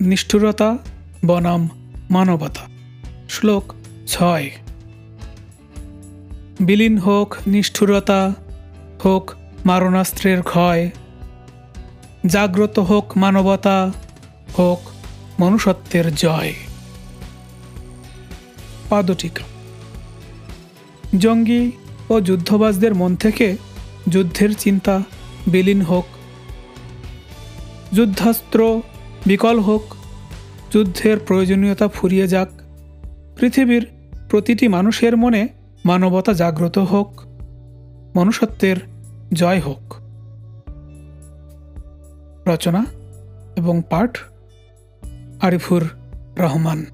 নিষ্ঠুরতা, বনাম মানবতা। শ্লোক ছয়। বিলীন হোক নিষ্ঠুরতা, হোক মারণাস্ত্রের ক্ষয়। জাগ্রত হোক মানবতা, হোক মনুষ্যত্বের জয়। পাদটিকা। জঙ্গি ও যুদ্ধবাজদের মন থেকে যুদ্ধের চিন্তা বিলীন হোক। যুদ্ধাস্ত্র বিকল হোক, যুদ্ধের প্রয়োজনীয়তা ফুরিয়ে যাক, পৃথিবীর প্রতিটি মানুষের মনে মানবতা জাগ্রত হোক, মনুষ্যত্বের জয় হোক। রচনা এবং পাঠ, আরিফুর রহমান।